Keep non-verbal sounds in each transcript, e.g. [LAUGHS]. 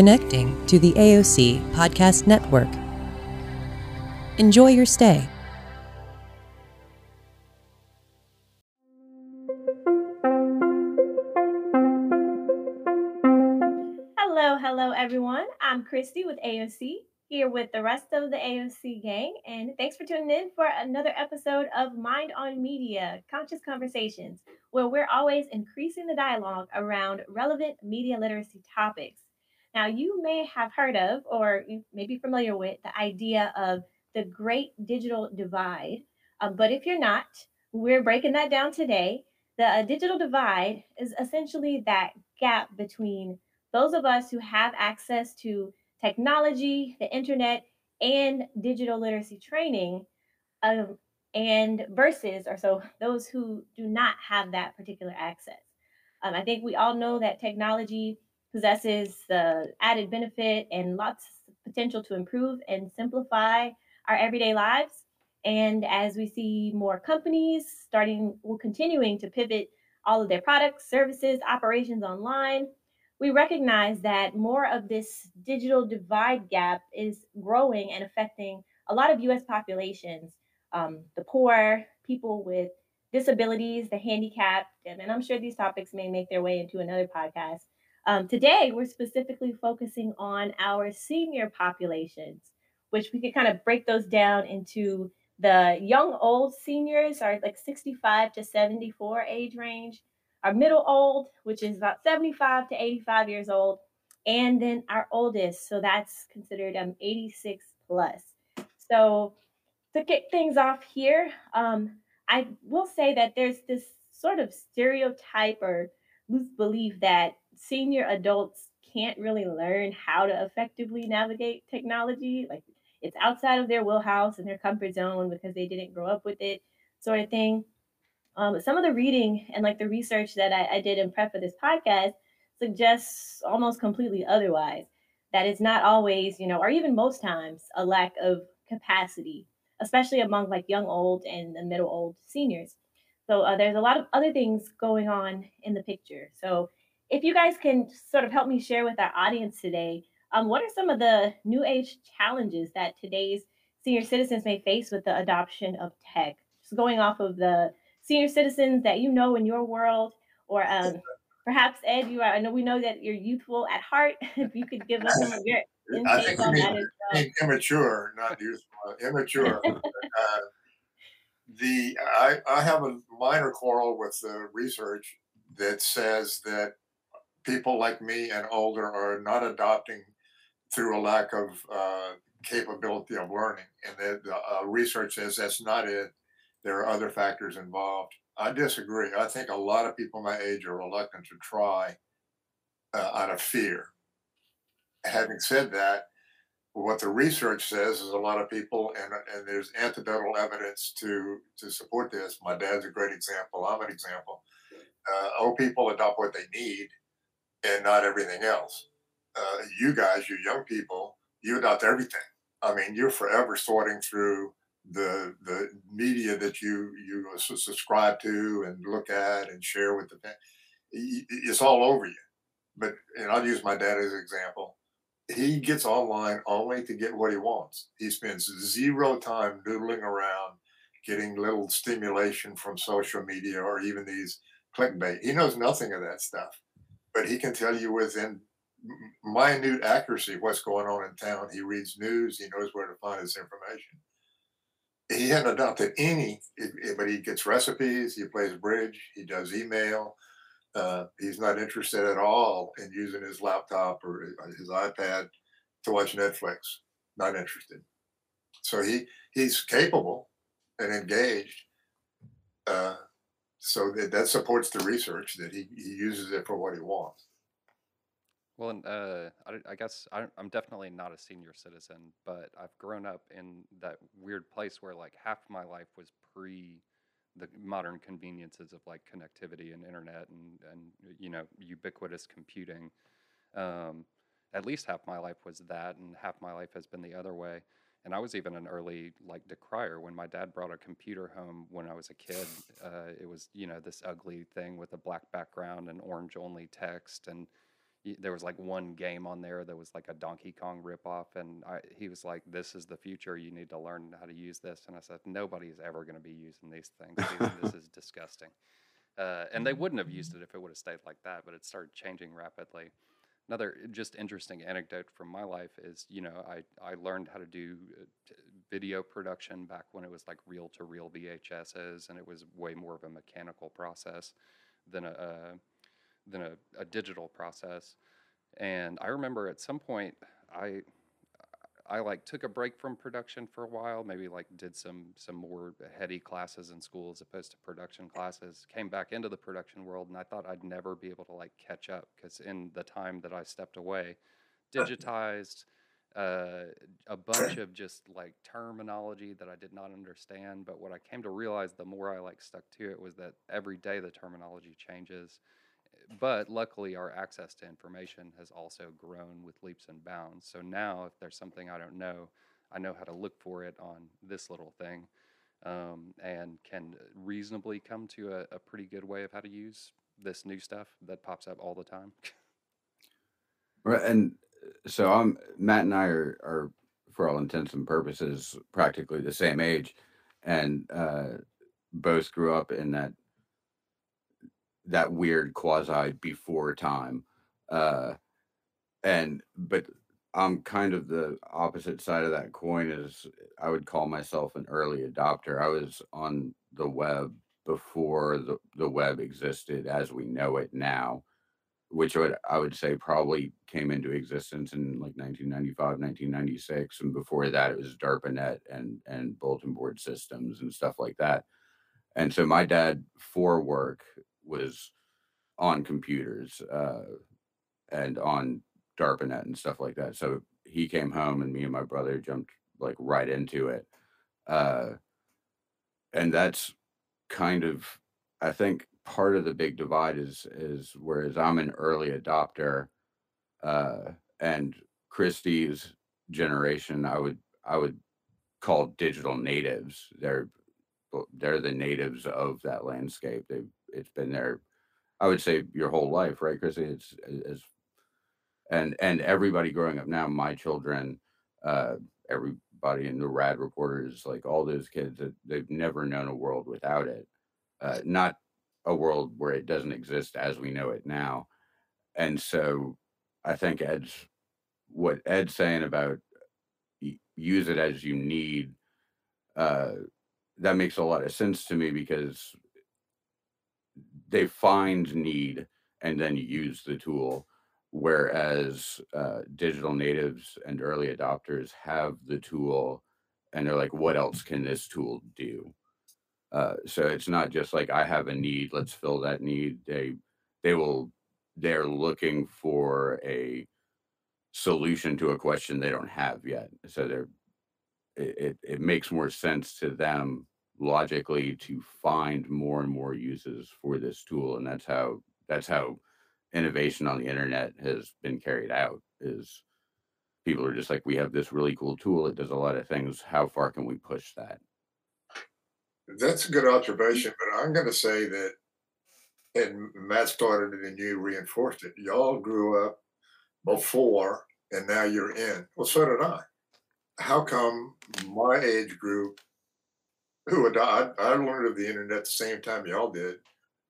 connecting to the AOC Podcast Network. Enjoy your stay. Hello, hello, everyone. I'm Christy with AOC, here with the rest of the AOC gang. And thanks for tuning in for another episode of Mind on Media Conscious Conversations, where we're always increasing the dialogue around relevant media literacy topics. Now, you may have heard of or you may be familiar with the idea of the Great Digital Divide. Um, but if you're not, we're breaking that down today. The uh, digital divide is essentially that gap between those of us who have access to technology, the internet, and digital literacy training, um, and versus, or so [LAUGHS] those who do not have that particular access. Um, I think we all know that technology possesses the added benefit and lots of potential to improve and simplify our everyday lives. And as we see more companies starting, well, continuing to pivot all of their products, services, operations online, we recognize that more of this digital divide gap is growing and affecting a lot of US populations, um, the poor, people with disabilities, the handicapped, and, and I'm sure these topics may make their way into another podcast. Um, today, we're specifically focusing on our senior populations, which we could kind of break those down into the young old seniors are like 65 to 74 age range, our middle old, which is about 75 to 85 years old, and then our oldest, so that's considered um 86 plus. So to kick things off here, um, I will say that there's this sort of stereotype or loose belief that senior adults can't really learn how to effectively navigate technology. Like it's outside of their wheelhouse and their comfort zone because they didn't grow up with it, sort of thing. Um, some of the reading and like the research that I, I did in prep for this podcast suggests almost completely otherwise. That it's not always, you know, or even most times, a lack of capacity, especially among like young old and the middle old seniors. So uh, there's a lot of other things going on in the picture. So if you guys can sort of help me share with our audience today, um, what are some of the new age challenges that today's senior citizens may face with the adoption of tech? Just going off of the senior citizens that you know in your world, or um, perhaps Ed, you are. I know we know that you're youthful at heart. [LAUGHS] if you could give us some of your [LAUGHS] I think we mean, mean immature, not youthful, uh, immature. [LAUGHS] uh, the I, I have a minor quarrel with the research that says that people like me and older are not adopting through a lack of uh, capability of learning, and that the uh, research says that's not it there are other factors involved. I disagree. I think a lot of people my age are reluctant to try uh, out of fear. Having said that, what the research says is a lot of people, and, and there's anecdotal evidence to to support this. My dad's a great example. I'm an example. Uh, old people adopt what they need, and not everything else. Uh, you guys, you young people, you adopt everything. I mean, you're forever sorting through the the media that you you subscribe to and look at and share with the it's all over you. But and i'll use my dad as an example. He gets online only to get what he wants. He spends zero time noodling around getting little stimulation from social media or even these clickbait. He knows nothing of that stuff but he can tell you within minute accuracy what's going on in town he reads news he knows where to find his information he hadn't adopted any, but he gets recipes, he plays bridge, he does email. Uh, he's not interested at all in using his laptop or his iPad to watch Netflix. Not interested. So he he's capable and engaged. Uh, so that, that supports the research that he, he uses it for what he wants. Well, and uh, I, I guess I, I'm definitely not a senior citizen, but I've grown up in that weird place where like half my life was pre the modern conveniences of like connectivity and internet and and you know ubiquitous computing. Um, at least half my life was that, and half my life has been the other way. And I was even an early like decrier when my dad brought a computer home when I was a kid. [SIGHS] Uh, it was you know this ugly thing with a black background and orange only text and there was like one game on there that was like a Donkey Kong ripoff, and I, he was like, "This is the future. You need to learn how to use this." And I said, "Nobody's ever going to be using these things. [LAUGHS] This is disgusting." Uh, and they wouldn't have used it if it would have stayed like that, but it started changing rapidly. Another just interesting anecdote from my life is, you know, I, I learned how to do uh, video production back when it was like reel to reel VHSs, and it was way more of a mechanical process than a, a than a, a digital process. And I remember at some point I I like took a break from production for a while, maybe like did some some more heady classes in school as opposed to production classes. Came back into the production world and I thought I'd never be able to like catch up because in the time that I stepped away, [CLEARS THROAT] digitized uh, a bunch of just like terminology that I did not understand. But what I came to realize the more I like stuck to it was that every day the terminology changes but luckily our access to information has also grown with leaps and bounds. So now if there's something i don't know i know how to look for it on this little thing um, and can reasonably come to a, a pretty good way of how to use this new stuff that pops up all the time. Right, and uh, so I'm Matt and I are are for all intents and purposes practically the same age, and uh, both grew up in that that weird quasi before time, uh, and but I'm kind of the opposite side of that coin. Is I would call myself an early adopter. I was on the web before the the web existed as we know it now which would I would say probably came into existence in like 1995, 1996, and before that it was DARPANET and and bulletin board systems and stuff like that. And so my dad for work was on computers uh, and on DARPANET and stuff like that. So he came home and me and my brother jumped like right into it. Uh, and that's kind of I think part of the big divide is is whereas I'm an early adopter, uh, and Christy's generation, I would I would call digital natives. They're they're the natives of that landscape. They've it's been there, I would say, your whole life, right, Chrissy? It's as and and everybody growing up now, my children, uh, everybody in the rad reporters, like all those kids that they've never known a world without it. Uh, not a world where it doesn't exist as we know it now. And so I think Ed's what Ed's saying about use it as you need, uh, that makes a lot of sense to me because they find need and then use the tool. Whereas uh, digital natives and early adopters have the tool and they're like, what else can this tool do? Uh, so it's not just like I have a need, let's fill that need. They they will they're looking for a solution to a question they don't have yet. So they're it, it, it makes more sense to them logically to find more and more uses for this tool. And that's how that's how innovation on the internet has been carried out is people are just like, we have this really cool tool. It does a lot of things. How far can we push that? That's a good observation, but I'm going to say that, and Matt started it and you reinforced it. Y'all grew up before and now you're in. Well, so did I. How come my age group, [LAUGHS] who I, I learned of the internet the same time y'all did.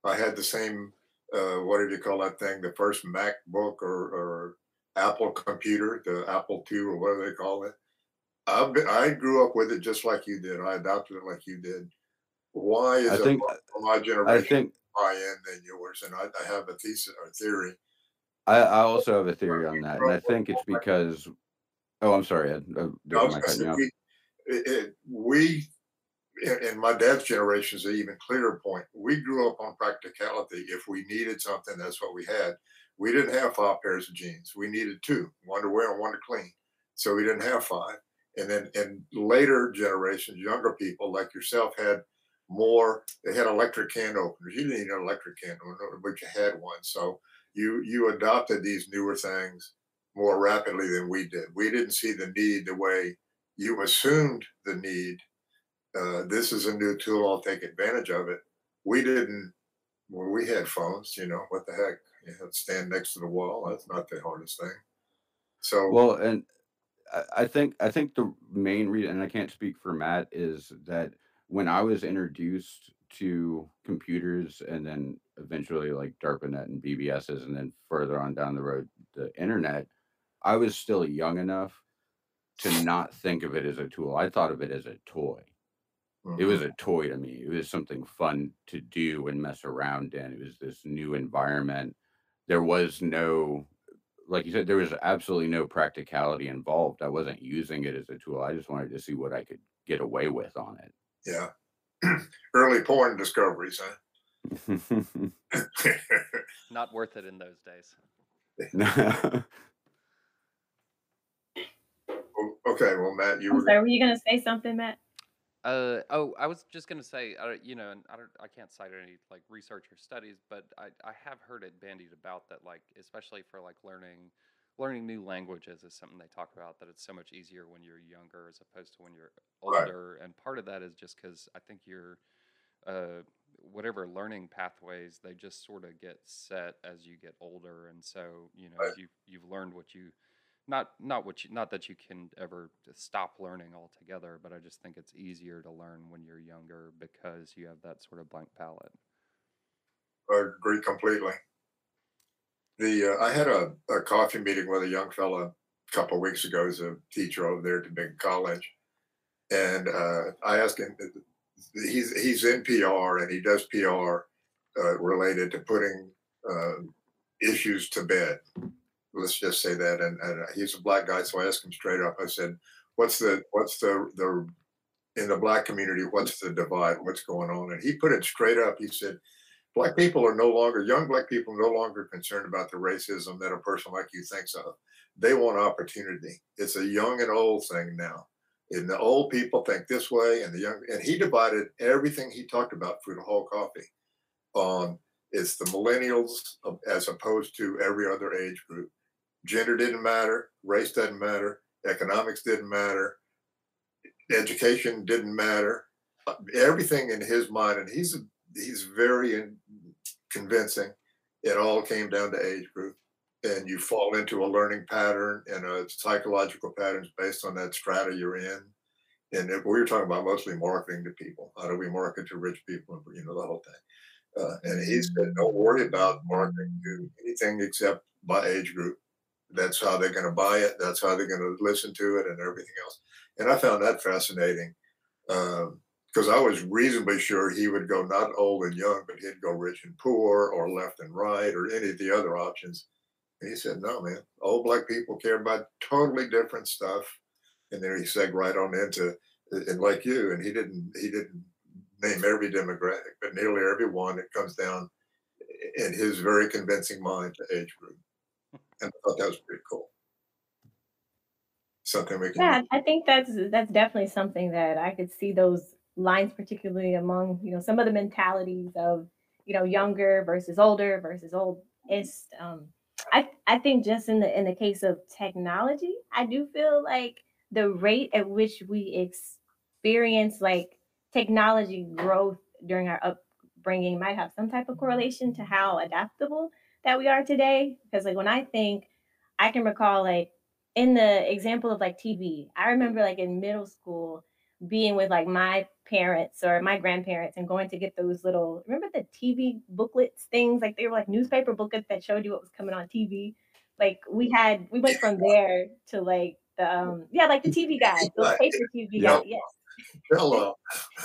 I had the same, uh, what did you call that thing? The first MacBook or, or Apple computer, the Apple II or whatever they call it. I've been, I grew up with it just like you did. I adopted it like you did. Why is I it think for my I generation think buy in than yours? And I, I have a thesis or theory. I, I also have a theory on that, and I think it's because. Oh, I'm sorry, Ed. Uh, I Am I gonna say, we, it, we in, my dad's generation is an even clearer point. We grew up on practicality. If we needed something, that's what we had. We didn't have five pairs of jeans. We needed two, one to wear and one to clean. So we didn't have five. And then in later generations, younger people like yourself had more. They had electric can openers. You didn't need an electric can opener, but you had one. So you you adopted these newer things more rapidly than we did. We didn't see the need the way you assumed the need. Uh, this is a new tool. I'll take advantage of it. We didn't. We had phones. You know what the heck? You have to stand next to the wall. That's not the hardest thing. So Well, and I think I think the main reason, and I can't speak for Matt, is that when I was introduced to computers and then eventually like DARPANET and BBSs, and then further on down the road, the internet, I was still young enough to not think of it as a tool. I thought of it as a toy. It mhm, was a toy to me. It was something fun to do and mess around in. It was this new environment. There was no, like you said, there was absolutely no practicality involved. I wasn't using it as a tool. I just wanted to see what I could get away with on it. yeah. [CLEARS THROAT] Early porn discoveries, huh? [LAUGHS] [LAUGHS] Not worth it in those days. [LAUGHS] Well, okay, well, Matt, you I'm were sorry, were you gonna say something, Matt? Uh oh, I was just gonna say, I you know, and I don't, I can't cite any like research or studies, but I, I have heard it bandied about that, like especially for like learning, learning new languages is something they talk about that it's so much easier when you're younger as opposed to when you're Right. older, and part of that is just because I think you're, uh, whatever learning pathways they just sort of get set as you get older, and so you know Right. you you've learned what you not not what you not that you can ever stop learning altogether but i just think it's easier to learn when you're younger because you have that sort of blank palette I agree completely. The uh, I had a, a coffee meeting with a young fella a couple of weeks ago as a teacher over there at the big college, and uh, I asked him. He's he's in PR and he does PR uh, related to putting uh, issues to bed. Let's just say that. And, and uh, he's a black guy, so I asked him straight up. I said, "What's the what's the the in the black community? What's the divide? What's going on?" And he put it straight up. He said black people are no longer young black people no longer concerned about the racism that a person like you thinks of they want opportunity it's a young and old thing now and the old people think this way and the young and he divided everything he talked about through the whole coffee on it's the millennials uh, as opposed to every other age group gender didn't matter race didn't matter economics didn't matter education didn't matter everything in his mind and he's he's very convincing. It all came down to age group and you fall into a learning pattern and a psychological patterns based on that strata you're in. And we were talking about mostly marketing to people how do we market to rich people you know the whole thing. Uh, and he said don't worry about marketing to anything except by age group that's how they're going to buy it that's how they're going to listen to it and everything else and i found that fascinating um, because I was reasonably sure he would go not old and young, but he'd go rich and poor or left and right or any of the other options. And he said, no, man, old black people care about totally different stuff. And then he segued right on into, and like you, and he didn't, he didn't name every demographic, but nearly every one that comes down in his very convincing mind to age group. And I thought that was pretty cool. Something we can, Yeah, I think that's that's definitely something that I could see those lines, particularly among you know some of the mentalities of you know younger versus older versus oldest. Um, I I think just in the in the case of technology, I do feel like the rate at which we experience like technology growth during our upbringing might have some type of correlation to how adaptable that we are today. Because like when I think, I can recall like in the example of like TV, I remember like in middle school being with like my parents or my grandparents and going to get those little remember the TV booklets things like they were like newspaper booklets that showed you what was coming on TV. Like we had we went from [LAUGHS] there to like the um yeah like the TV guide those Right. paper TV guide yes hello. [LAUGHS]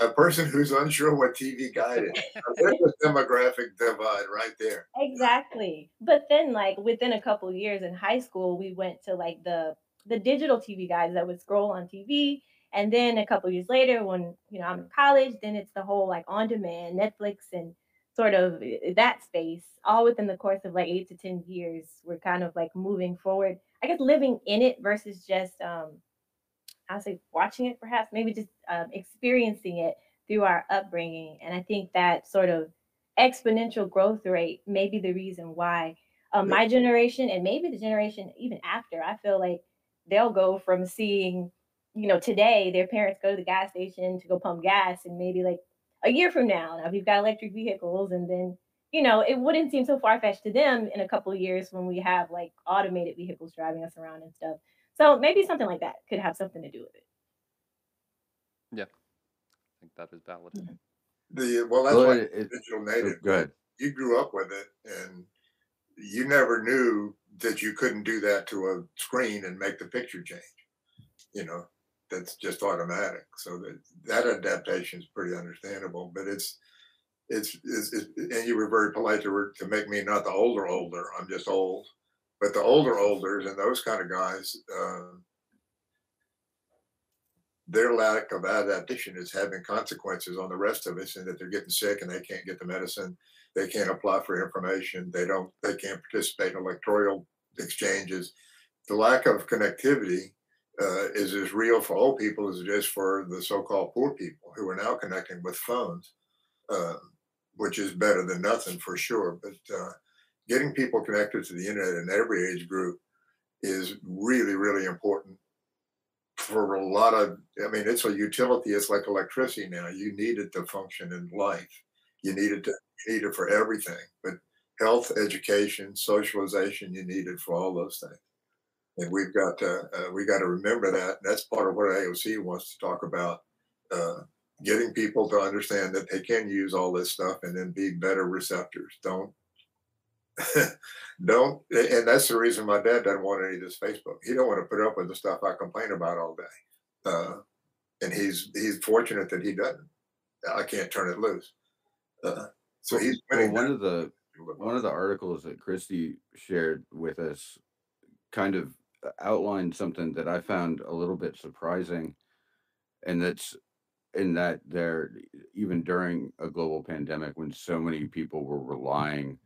a person who's unsure what TV guide is. There's a demographic divide right there. Exactly. But then like within a couple years in high school, we went to like the the digital TV guides that would scroll on TV. And then a couple years later, when you know I'm in college, then it's the whole like on demand Netflix and sort of that space, all within the course of like eight to ten years, we're kind of like moving forward. I guess living in it versus just um I'll say watching it perhaps, maybe just um, experiencing it through our upbringing. And I think that sort of exponential growth rate may be the reason why um, my generation and maybe the generation even after, I feel like they'll go from seeing, you know, today their parents go to the gas station to go pump gas and maybe like a year from now, now we've got electric vehicles and then you know, it wouldn't seem so far fetched to them in a couple of years when we have like automated vehicles driving us around and stuff. So maybe something like that could have something to do with it. Yeah, I think that is valid. Mhm. The well, that's Well, like it, it, digital native. go ahead. You grew up with it, and you never knew that you couldn't do that to a screen and make the picture change. You know, that's just automatic. So that that adaptation is pretty understandable. But it's it's, it's, it's and you were very polite to to make me not the older older. I'm just old. But the older olders and those kind of guys, uh, their lack of adaptation is having consequences on the rest of us, and that they're getting sick and they can't get the medicine, they can't apply for information, they don't, they can't participate in electoral exchanges. The lack of connectivity uh, is as real for old people as it is for the so-called poor people who are now connecting with phones, um, which is better than nothing for sure. But uh, getting people connected to the internet in every age group is really, really important for a lot of i mean it's a utility it's like electricity now. You need it to function in life. You need it to need it for everything but health education socialization you need it for all those things. And we've got to uh, we got to remember that. That's part of what aoc wants to talk about uh, getting people to understand that they can use all this stuff and then be better receptors. Don't [LAUGHS] don't and that's the reason my dad doesn't want any of this facebook. He don't want to put up with the stuff i complain about all day uh, and he's he's fortunate that he doesn't. I can't turn it loose. Uh, so he's Well, one of the one of the articles that Christy shared with us kind of uh, outlined something that I found a little bit surprising, and that's in that there even during a global pandemic when so many people were relying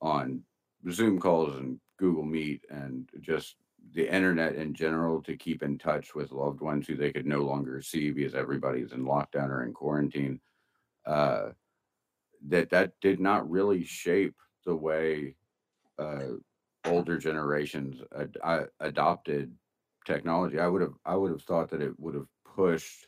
on Zoom calls and Google Meet and just the internet in general to keep in touch with loved ones who they could no longer see because everybody's in lockdown or in quarantine. Uh, that that did not really shape the way uh, older generations ad- I, adopted technology. I would have I would have thought that it would have pushed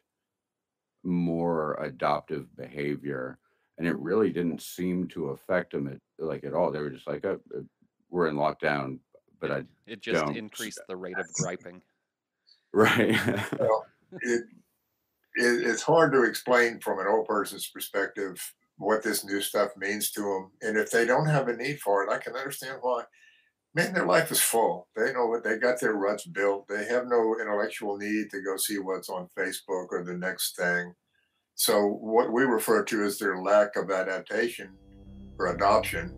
more adoptive behavior, and it really didn't seem to affect them at, like at all. They were just like, oh, uh, "We're in lockdown," but I It just don't. increased the rate of griping. [LAUGHS] right. well it, it it's hard to explain from an old person's perspective what this new stuff means to them and if they don't have a need for it i can understand why man, their life is full. They know what they got their ruts built. They have no intellectual need to go see what's on Facebook or the next thing. So what we refer to as their lack of adaptation or adoption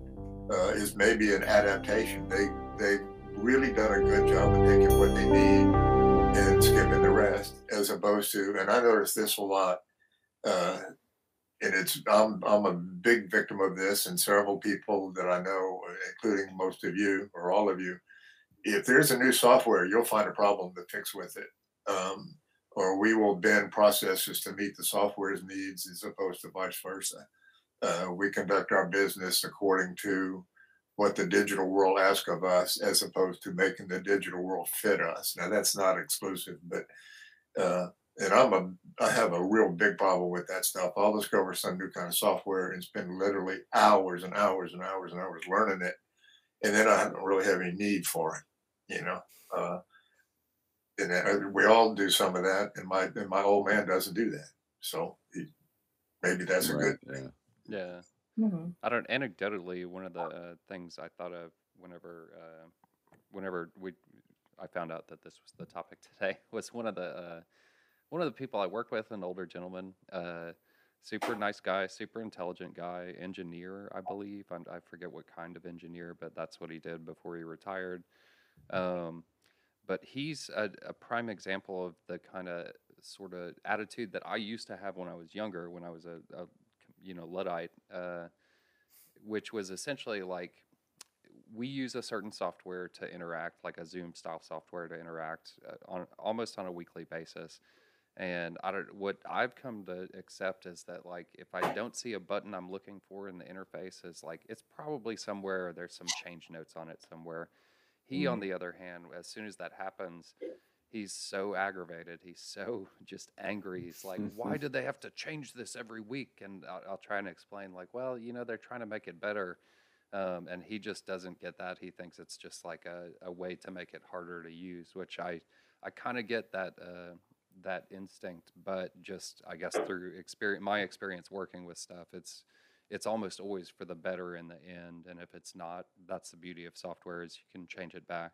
uh, is maybe an adaptation. They they've really done a good job of taking what they need and skipping the rest, as opposed to. And I notice this a lot. Uh, and it's I'm I'm a big victim of this, and several people that I know, including most of you or all of you. If there's a new software, you'll find a problem to fix with it, um, or we will bend processes to meet the software's needs as opposed to vice versa. Uh, we conduct our business according to what the digital world asks of us, as opposed to making the digital world fit us. Now that's not exclusive, but uh, and I'm a I have a real big problem with that stuff. I'll discover some new kind of software and spend literally hours and hours and hours and hours learning it, and then I don't really have any need for it, you know. Uh, and then we all do some of that, and my and my old man doesn't do that, so he, maybe that's a good thing. Yeah. Yeah. hmm I don't. Anecdotally, one of the uh, things I thought of whenever, uh, whenever we, I found out that this was the topic [LAUGHS] today, was one of the, uh, one of the people I work with, an older gentleman, uh, super nice guy, super intelligent guy, engineer, I believe. I'm, I forget what kind of engineer, but that's what he did before he retired. Um, but he's a, a prime example of the kind of sort of attitude that I used to have when I was younger, when I was a, a you know luddite, uh, which was essentially like we use a certain software to interact, like a Zoom style software to interact uh, on almost on a weekly basis. And I don't, what I've come to accept is that like if I don't see a button I'm looking for in the interface, is like it's probably somewhere. There's some change notes on it somewhere. He, on the other hand, as soon as that happens, he's so aggravated. He's so [LAUGHS] just angry. He's like, why [LAUGHS] do they have to change this every week? And I'll, I'll try and explain, like, well, you know, they're trying to make it better. Um, and he just doesn't get that. He thinks it's just like a, a way to make it harder to use, which I, I kind of get that, uh, that instinct, but just, I guess through experience, my experience working with stuff, it's, it's almost always for the better in the end. And if it's not, that's the beauty of software is you can change it back.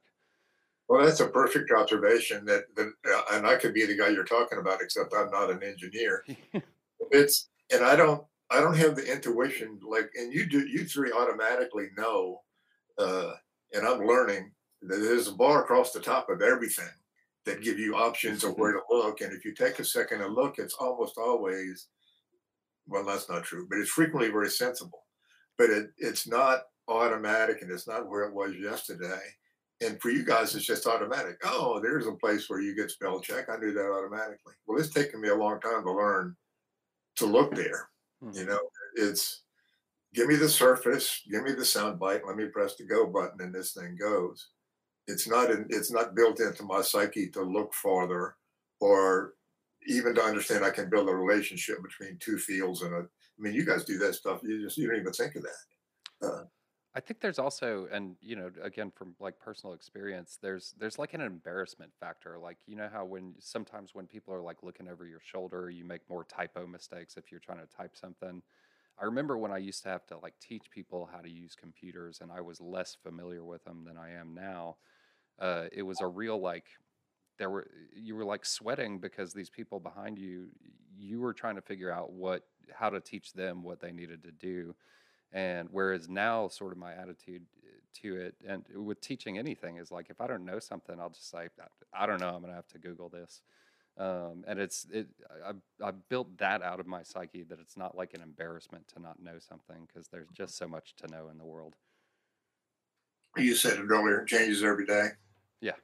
Well, that's a perfect observation. That, that uh, and I could be the guy you're talking about, except I'm not an engineer. [LAUGHS] it's and I don't I don't have the intuition like, and you do you three automatically know, uh, and I'm learning that there's a bar across the top of everything that give you options of [LAUGHS] where to look. And if you take a second and look, it's almost always, well, that's not true, but it's frequently very sensible. But it, it's not automatic and it's not where it was yesterday and for you guys, it's just automatic. Oh, there's a place where you get spell check. I knew that automatically. Well, it's taken me a long time to learn to look there. Hmm. You know, it's give me the surface, give me the sound bite, let me press the go button, and this thing goes. It's not in, it's not built into my psyche to look farther or even to understand I can build a relationship between two fields and a. I mean, you guys do that stuff. You just you don't even think of that. Uh, I think there's also, and you know, again from like personal experience, there's there's like an embarrassment factor. Like you know how when sometimes when people are like looking over your shoulder, you make more typo mistakes if you're trying to type something. I remember when I used to have to like teach people how to use computers, and I was less familiar with them than I am now. Uh, it was a real like there were you were like sweating because these people behind you, you were trying to figure out what how to teach them what they needed to do and whereas now, sort of my attitude uh, to it, and with teaching anything, is like if I don't know something, I'll just say, I don't know, I'm gonna have to Google this. Um, and it's it I, I built that out of my psyche that it's not like an embarrassment to not know something because there's just so much to know in the world. You said it earlier, it changes every day. Yeah,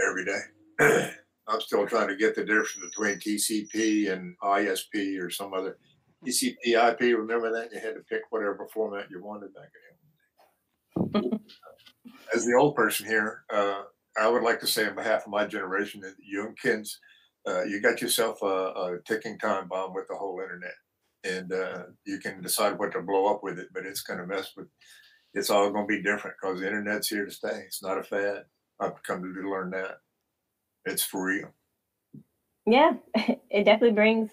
every day. [CLEARS THROAT] I'm still trying to get the difference between TCP and ISP or some other. TCP/IP. Remember that you had to pick whatever format you wanted back then. [LAUGHS] As the old person here, uh, I would like to say on behalf of my generation that young kids, uh, you got yourself a, a, ticking time bomb with the whole internet, and uh, you can decide what to blow up with it, but it's going to mess with. It's all going to be different because the internet's here to stay. It's not a fad. I've come to learn that. It's for real. Yeah, [LAUGHS] it definitely brings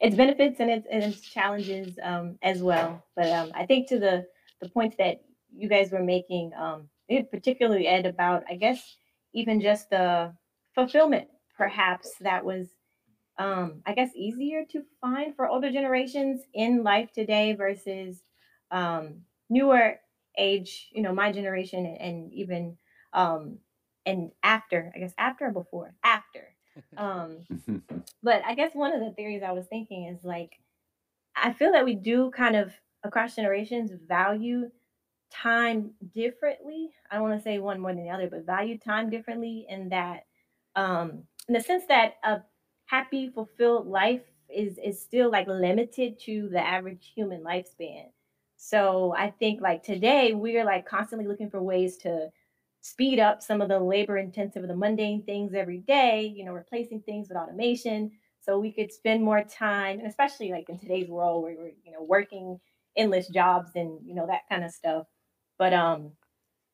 its benefits and its, and its challenges um, as well. But um, I think to the the points that you guys were making, um, particularly Ed about, I guess, even just the fulfillment, perhaps that was, um, I guess, easier to find for older generations in life today versus um, newer age. You know, my generation and, and even um, and after, I guess, after or before, after [LAUGHS] um, [LAUGHS] but I guess one of the theories I was thinking is like, I feel that we do kind of across generations value time differently. I don't want to say one more than the other, but value time differently in that, um, in the sense that a happy, fulfilled life is is still like limited to the average human lifespan. So I think like today we're like constantly looking for ways to speed up some of the labor intensive, the mundane things every day, you know, replacing things with automation so we could spend more time, and especially like in today's world where we're, you know, working endless jobs and, you know, that kind of stuff. But um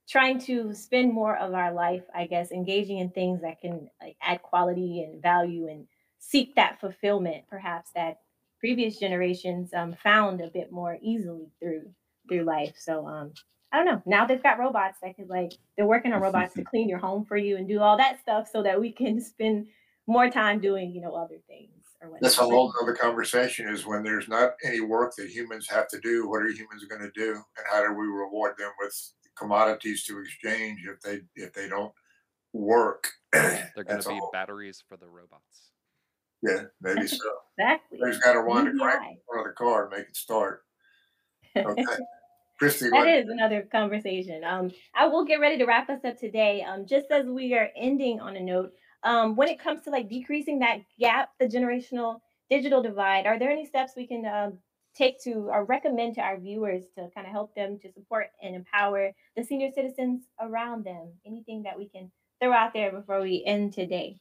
trying to spend more of our life, I guess, engaging in things that can like add quality and value and seek that fulfillment, perhaps that previous generations um, found a bit more easily through through life. So um, I don't know. Now they've got robots that could like they're working on robots to clean your home for you and do all that stuff so that we can spend more time doing, you know, other things or whatever. That's a whole other conversation is when there's not any work that humans have to do, what are humans going to do? And how do we reward them with commodities to exchange if they if they don't work? [CLEARS THROAT] They're going to be batteries for the robots. Yeah, maybe so. exactly. There's got to wind a crank in front of the car and make it start. Okay. [LAUGHS] Christy, that is another conversation. Um, I will get ready to wrap us up today. Um, just as we are ending on a note, um, when it comes to like decreasing that gap, the generational digital divide, are there any steps we can um, take to or recommend to our viewers to kind of help them to support and empower the senior citizens around them? Anything that we can throw out there before we end today?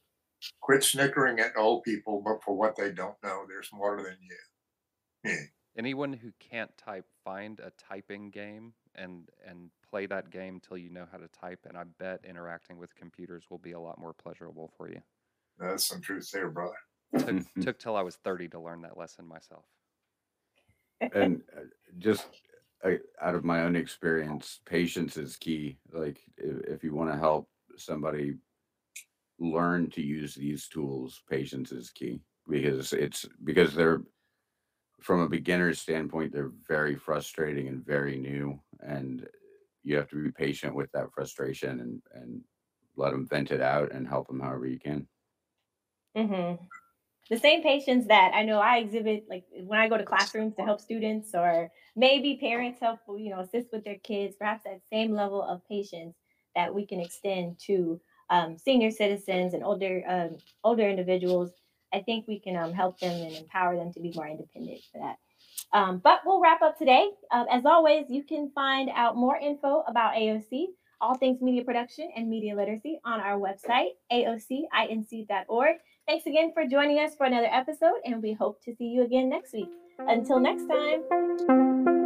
Quit snickering at old people, but for what they don't know, they're smarter than you. Yeah. Anyone who can't type, find a typing game and and play that game till you know how to type. And I bet interacting with computers will be a lot more pleasurable for you. That's some truth there, brother. Took, [LAUGHS] took till I was 30 to learn that lesson myself. and uh, just uh, out of my own experience, patience is key. Like if, if you want to help somebody learn to use these tools, patience is key because it's because they're from a beginner's standpoint, they're very frustrating and very new, and you have to be patient with that frustration and and let them vent it out and help them however you can. Mm-hmm. The same patience that I know I exhibit, like when I go to classrooms to help students, or maybe parents help, you know, assist with their kids. Perhaps that same level of patience that we can extend to um, senior citizens and older um, older individuals. I think we can um, help them and empower them to be more independent for that. Um, but we'll wrap up today. Uh, as always, you can find out more info about AOC, all things media production and media literacy on our website, aocinc.org. Thanks again for joining us for another episode, and we hope to see you again next week. Until next time.